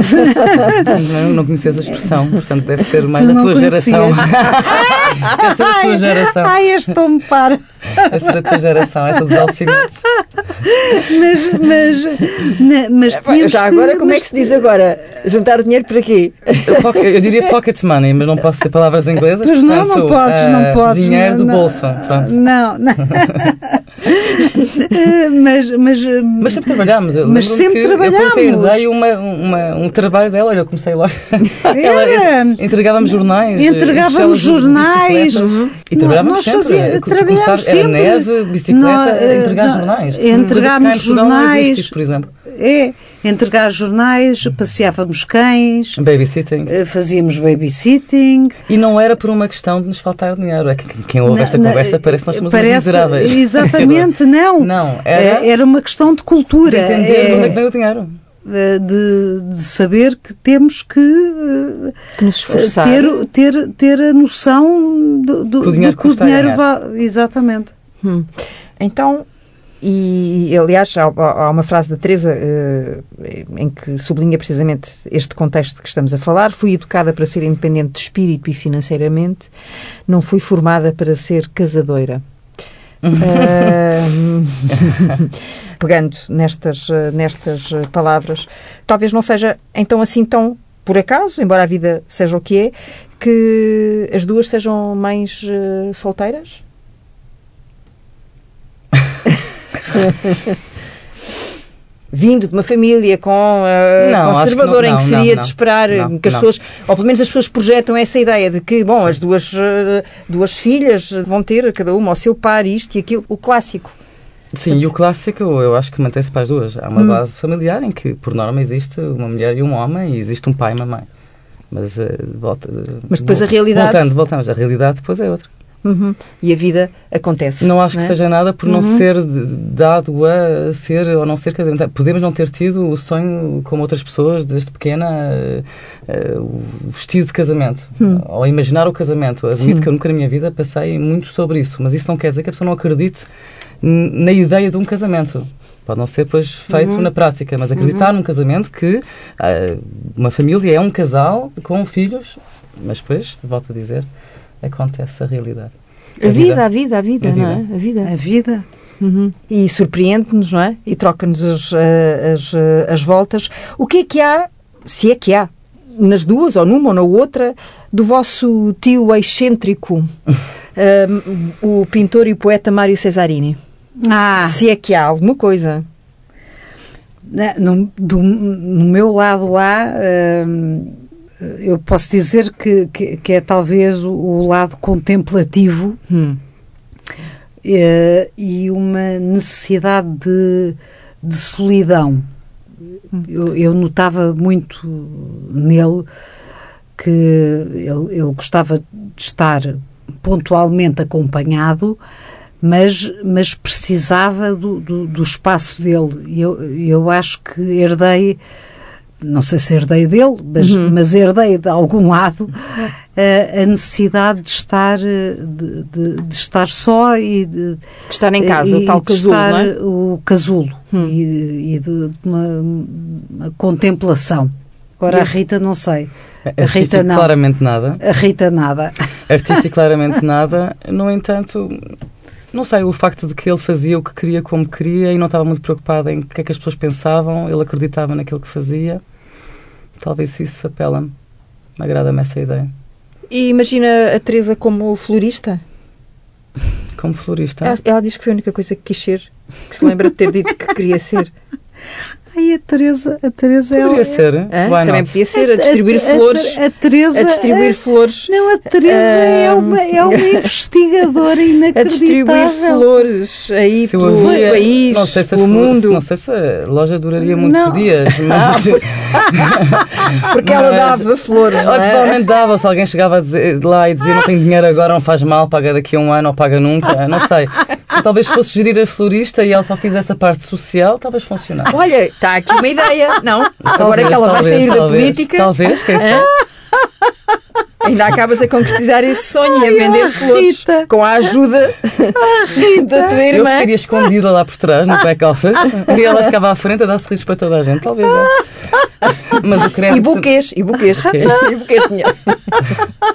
não, não conheces a expressão, portanto deve ser mais da tua geração. deve ser da tua geração. Ai, este me para. Ser da tua geração, essa dos alfinetes. Mas, mas, mas é, tínhamos Já agora, que, como mas... é que se diz agora? Juntar dinheiro para quê? Eu, eu diria pocket money, mas não posso ser palavras inglesas. Pois não, não podes, uh, não podes. Dinheiro não, do bolso. Pronto. Não, não. mas, mas, mas sempre trabalhámos. Eu mas sempre trabalhámos. Eu herdei uma, uma, um trabalho dela. Olha, eu comecei lá. Ela, entregávamos jornais. Entregávamos jornais. E trabalhávamos sempre. Fazia, trabalhávamos sempre. Era neve, bicicleta, não, entregar jornais. Entregámos jornais. Existe, por exemplo. É, entregar jornais, passeávamos cães. Babysitting. Eh, fazíamos babysitting. E não era por uma questão de nos faltar dinheiro. É que quem ouve esta na, conversa parece que nós somos parece, miseráveis. Exatamente, não. Não, era, era uma questão de cultura. De entender é, onde é que vem o dinheiro. Eh, de, de, saber que temos que, eh, que nos esforçar. ter, ter, ter a noção do, do, que o dinheiro, que o dinheiro vai. Exatamente. Hum. Então, e, aliás, há, há, uma frase da Teresa uh, em que sublinha precisamente este contexto que estamos a falar. Fui educada para ser independente de espírito e financeiramente, não fui formada para ser casadoira. Uh, pegando nestas, nestas palavras, talvez não seja então assim tão por acaso, embora a vida seja o que é, que as duas sejam mães uh, solteiras? Vindo de uma família com uh, não, conservadora, não, em que seria de esperar que as pessoas, ou pelo menos as pessoas projetam essa ideia de que, bom, Sim. as duas, uh, duas filhas vão ter, cada uma ao seu par, isto e aquilo, o clássico. Sim, Portanto, e o clássico eu acho que mantém-se para as duas. Há uma hum. base familiar em que, por norma, existe uma mulher e um homem e existe um pai e uma mãe. Mas, uh, volta, Mas depois a realidade. Voltando, voltamos. A realidade depois é outra. Uhum. E a vida acontece. Não acho não é? que seja nada por uhum. não ser dado a ser ou não ser casamento. Podemos não ter tido o sonho, como outras pessoas, desde pequena, uh, uh, o vestido de casamento. Uhum. Ou imaginar o casamento. Admito que eu nunca na minha vida passei muito sobre isso. Mas isso não quer dizer que a pessoa não acredite na ideia de um casamento. Pode não ser, pois, feito uhum. na prática, mas acreditar uhum. num casamento que uh, uma família é um casal com filhos, mas depois, volto a dizer, acontece a realidade. A, a vida, vida, a vida, a vida, a não vida. é? A vida. A vida. Uhum. E surpreende-nos, não é? E troca-nos as, eh, as, eh, as voltas. O que é que há, se é que há, nas duas, ou numa ou na outra, do vosso tio excêntrico, um, o pintor e o poeta Mário Cesarini? Ah. Se é que há alguma coisa. No, do, no meu lado há. Um, eu posso dizer que, que, que é talvez o, o lado contemplativo hum. é, e uma necessidade de, de solidão. Hum. Eu, eu, notava muito nele que ele, ele gostava de estar pontualmente acompanhado, mas, mas precisava do, do, do espaço dele. Eu, eu acho que herdei não sei se herdei dele, mas, uhum. mas herdei de algum lado a, a necessidade de estar, de, de, de, estar só e de, de estar em casa, e, o tal casulo, é? o casulo hum. e, e, de, uma, uma, contemplação. Agora a Rita não sei. A Rita não. claramente nada. A Rita nada. Artista claramente nada. No entanto, não sei, o facto de que ele fazia o que queria como queria e não estava muito preocupado em o que é que as pessoas pensavam, ele acreditava naquilo que fazia. Talvez isso apela-me. Agrada-me essa ideia. E imagina a Teresa como florista? Como florista? Ela, ela diz que foi a única coisa que quis ser, que se lembra de ter dito que queria ser. Ai, a Teresa, a Teresa é Poderia é, ser. Também podia ser, a distribuir a, flores. A, a, Teresa, a distribuir flores. Não, a Teresa é, uma, é uma investigadora inacreditável. A distribuir flores aí se pelo havia, país, não sei se pelo mundo. Não sei se a loja duraria muitos dias, mas... Porque ela dava flores, não é? Provavelmente dava, se alguém chegava dizer, lá e dizia não tenho dinheiro agora, não faz mal, paga daqui a um ano ou paga nunca, não sei. Talvez fosse gerir a florista e ela só fizesse a parte social, talvez funcionasse. Olha, está aqui uma ideia, não? Agora Talvez, que ela vai talvez, sair da talvez. política, Talvez, quem sabe? ainda acabas a concretizar esse sonho e a Ai, vender oh, flores Rita. com a ajuda da tua Eu irmã. ficaria escondida lá por trás, no back office, e ela ficava à frente a dar sorrisos para toda a gente, talvez. é. Mas o crédito. E buquês, e buquês. E buquês de dinheiro.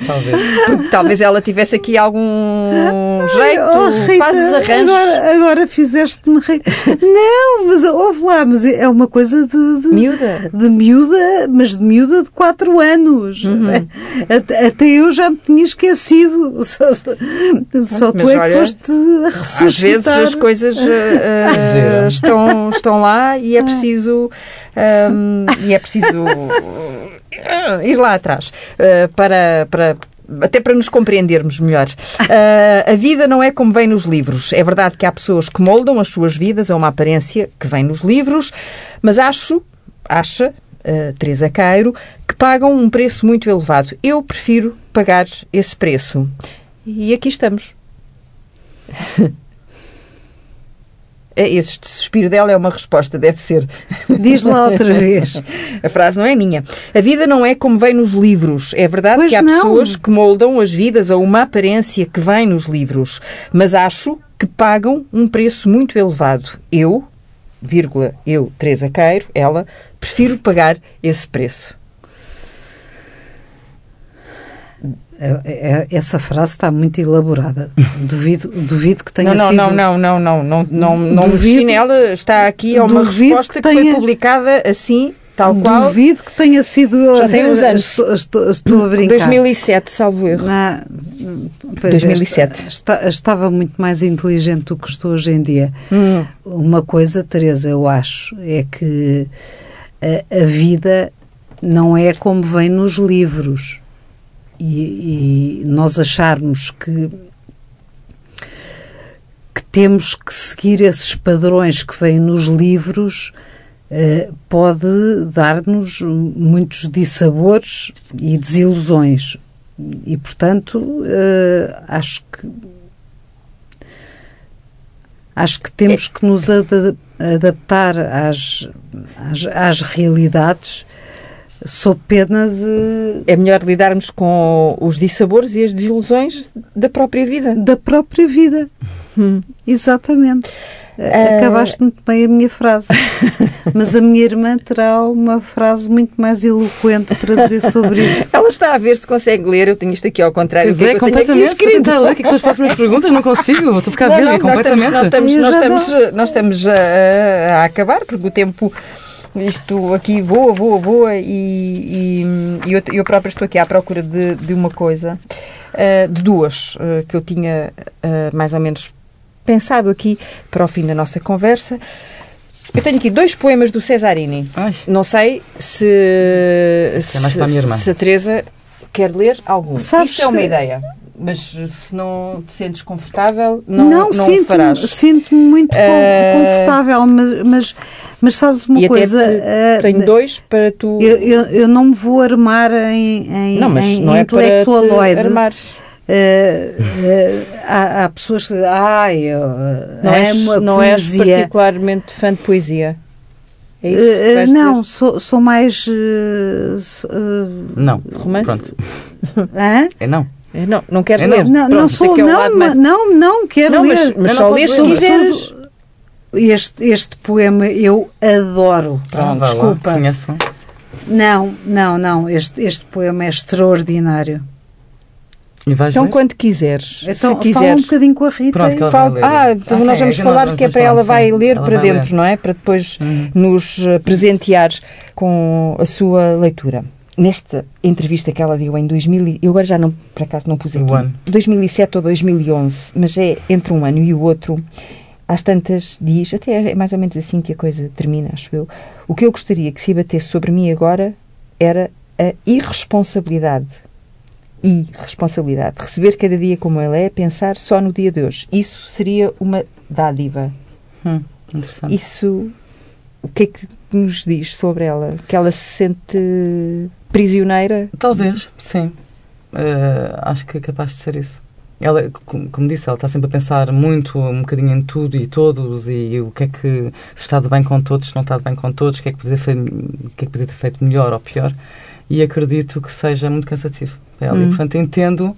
Talvez. Porque talvez ela tivesse aqui algum jeito, Oh, Rita, fazes arranjos. Agora, agora fizeste-me rir. Não, mas ouve lá, mas é uma coisa de, de, Miúda. de miúda, mas de miúda de 4 anos. Uhum. Até, até eu já me tinha esquecido. Só, só, tu é que foste Às vezes ressuscitar. as coisas uh, uh, estão, estão lá e é preciso um, e é preciso uh, ir lá atrás uh, para, para até para nos compreendermos melhor. Uh, a vida não é como vem nos livros. É verdade que há pessoas que moldam as suas vidas a uma aparência que vem nos livros, mas acho, acha, uh, Teresa Cairo, que pagam um preço muito elevado. Eu prefiro pagar esse preço. E aqui estamos. É, Este suspiro dela é uma resposta, deve ser. Diz lá outra vez. A frase não é minha. A vida não é como vem nos livros. É verdade Pois que há não. pessoas que moldam as vidas a uma aparência que vem nos livros, mas acho que pagam um preço muito elevado. Eu, vírgula, eu, Teresa Queiro, ela, prefiro pagar esse preço. É- é- Essa frase está muito elaborada. Duvido, duvido que tenha Não, não, sido. não, não, não, não, não, não, não Duvido- mexi nela. Está aqui, é uma resposta que que, foi tenha- publicada assim, tal qual. Duvido que tenha sido. Já tem uns anos. Estou, estou- estou a brincar. 2007, salvo erro. Na, pois 2007. esta- esta- estava muito mais inteligente do que estou hoje em dia. Hum. Uma coisa, Teresa, eu acho, é que a, a vida não é como vem nos livros. E, e nós acharmos que que temos que seguir esses padrões que vêm nos livros eh, pode dar-nos muitos dissabores e desilusões. E, portanto, eh, acho que acho que temos que nos ada- adaptar às, às, às realidades sob pena de, É melhor lidarmos com os dissabores e as desilusões da própria vida. da própria vida. Hum. Exatamente. Eh, Acabaste muito bem a minha frase. Mas a minha irmã terá uma frase muito mais eloquente para dizer sobre isso. Ela está a ver se consegue ler. Eu tenho isto aqui ao contrário. Pois é, tenho aqui completamente. A ler o que é que são as próximas perguntas, não consigo. Estou a ficar Não, virgem não, nós estamos, completamente. nós estamos, nós já estamos, nós estamos a, a acabar, porque o tempo, isto aqui voa, voa, voa, e, e, e eu, eu própria estou aqui à procura de, de uma coisa, eh, de duas, eh, que eu tinha eh, mais ou menos pensado aqui para o fim da nossa conversa. Eu tenho aqui dois poemas do Cesarini. Ai, Não sei se, é se a Teresa quer ler algum. Sabes Isto é uma que- ideia. Mas se não te sentes confortável, não, não, o sinto-me farás. sinto muito Eh, confortável, mas, mas, mas sabes uma e coisa? até te- eh, tenho dois para tu. eu, eu, eu não me vou armar em, em, não, mas em não é para te intelectualoide. eh, há, há pessoas que ai, eu Não és, amo a não és poesia. particularmente fã de poesia. É isso? Que vais não, dizer? sou, sou mais. so- eh, não. Romance? Pronto. hã? É não. É, Não, não queres não. ler? Não, Pronto, não sou. é Não, lado ma- mais- não, não, quero Não, mas, ler. mas Eu só lês se ler. quiseres. Este, este poema eu adoro. Ah, vá lá, Desculpa. Conheço. um. Não, não, não. Este, este poema é extraordinário. E vais Então, ler? quando quiseres. Então, se fala um quiseres. bocadinho com a Rita. Pronto, que ela Fala- vai ler. ah, então Ok, nós vamos é nós falar que é para ela vai sim. ler Ela para vai dentro, ler. não é? Para depois Uhum. nos eh, presentear com a sua leitura. Nesta entrevista que ela deu em 2000, e- eu agora já não, por acaso não pus aqui, ano. 2007 ou 2011, mas é entre um ano e o outro, às tantas diz, até é mais ou menos assim que a coisa termina, acho eu, o que eu gostaria que se abatesse sobre mim agora era a irresponsabilidade. Irresponsabilidade. Receber cada dia como ele é, pensar só no dia de hoje. Isso seria uma dádiva. Hum, interessante. Isso, o que é que nos diz sobre ela? Que ela se sente prisioneira? Talvez, sim. Eh, acho que é capaz de ser isso. ela, como disse, ela está sempre a pensar muito, um bocadinho em tudo e todos e o que é que se está de bem com todos, se não está de bem com todos, o que é que podia, fe... que é que podia ter feito melhor ou pior. E acredito que seja muito cansativo para ela. Hum. E, portanto, entendo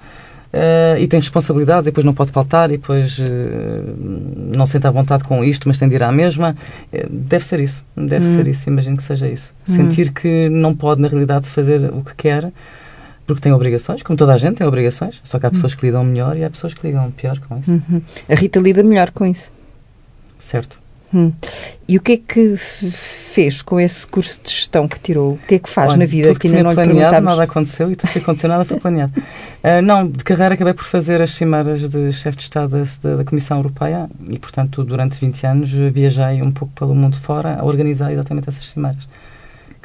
Uh, e tem responsabilidades e depois não pode faltar e depois uh, não sente à vontade com isto, mas tem de ir à mesma. Uh, deve ser isso, deve hum. ser isso, imagino que seja isso. Hum. Sentir que não pode, na realidade, fazer o que quer porque tem obrigações, como toda a gente tem obrigações, só que há pessoas que lidam melhor e há pessoas que lidam pior com isso. Uhum. A Rita lida melhor com isso. Certo. Hum. E o que é que fez com esse curso de gestão que tirou? O que é que faz Olha, na vida? Tudo que, que ainda não planeado, nada aconteceu e tudo que aconteceu nada foi planeado. Uh, não, de carreira acabei por fazer as cimeiras de chefe de Estado da, da, Comissão Europeia e, portanto, durante 20 anos viajei um pouco pelo mundo fora a organizar exatamente essas cimeiras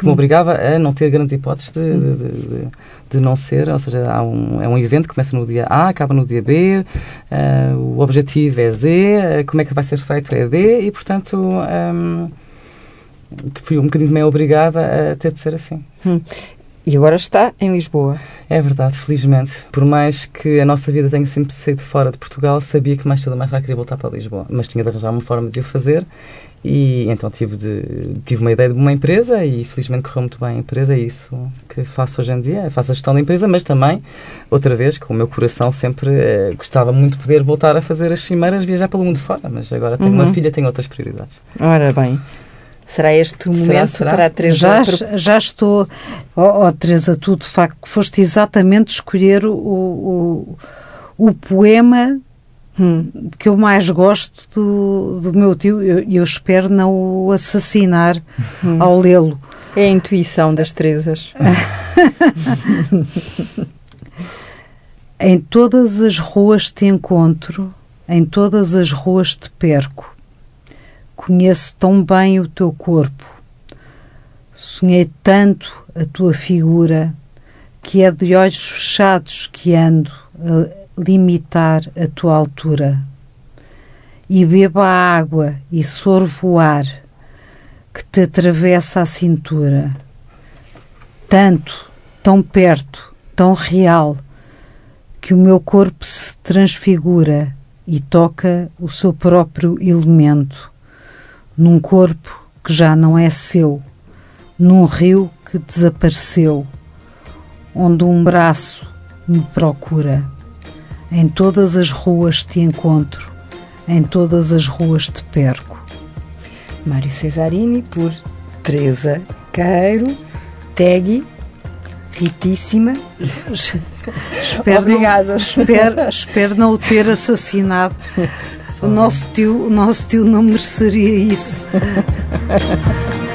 que me obrigava a não ter grandes hipóteses de, de, de, de não ser, ou seja, um, é um evento que começa no dia A, acaba no dia B, uh, o objetivo é Z, uh, como é que vai ser feito é D, e portanto um, fui um bocadinho meio obrigada a ter de ser assim. Hum. E agora está em Lisboa. É verdade, felizmente. Por mais que a nossa vida tenha sempre saído fora de Portugal, sabia que mais cedo ou mais vai querer voltar para Lisboa. Mas tinha de arranjar uma forma de o fazer e então tive, de, tive uma ideia de uma empresa e felizmente correu muito bem a empresa. É isso que faço hoje em dia. Faço a gestão da empresa, mas também, outra vez, com o meu coração sempre eh, gostava muito de poder voltar a fazer as cimeiras, viajar pelo mundo fora. Mas agora tenho uhum. uma filha, tenho outras prioridades. Ora bem. Será este o momento será, será? para a Teresa? Já, já estou. Oh, oh, Teresa, tu de facto foste exatamente escolher o, o, o poema Hum. que eu mais gosto do, do meu tio, eu, eu espero não o assassinar hum. ao lê-lo. É a intuição das Teresas. em todas as ruas te encontro, em todas as ruas te perco. Conheço tão bem o teu corpo. Sonhei tanto a tua figura que é de olhos fechados que ando limitar a tua altura. E beba a água e sorvo o ar que te atravessa a cintura. Tanto, tão perto, tão real, que o meu corpo se transfigura e toca o seu próprio elemento, num corpo que já não é seu, num rio que desapareceu, onde um braço me procura. Em todas as ruas te encontro, em todas as ruas te perco. Mário Cesarini por Teresa Queiro, Tegui, Ritíssima. espero Obrigada. Não, espero, espero não o ter assassinado. O nosso, tio, o nosso tio não mereceria isso.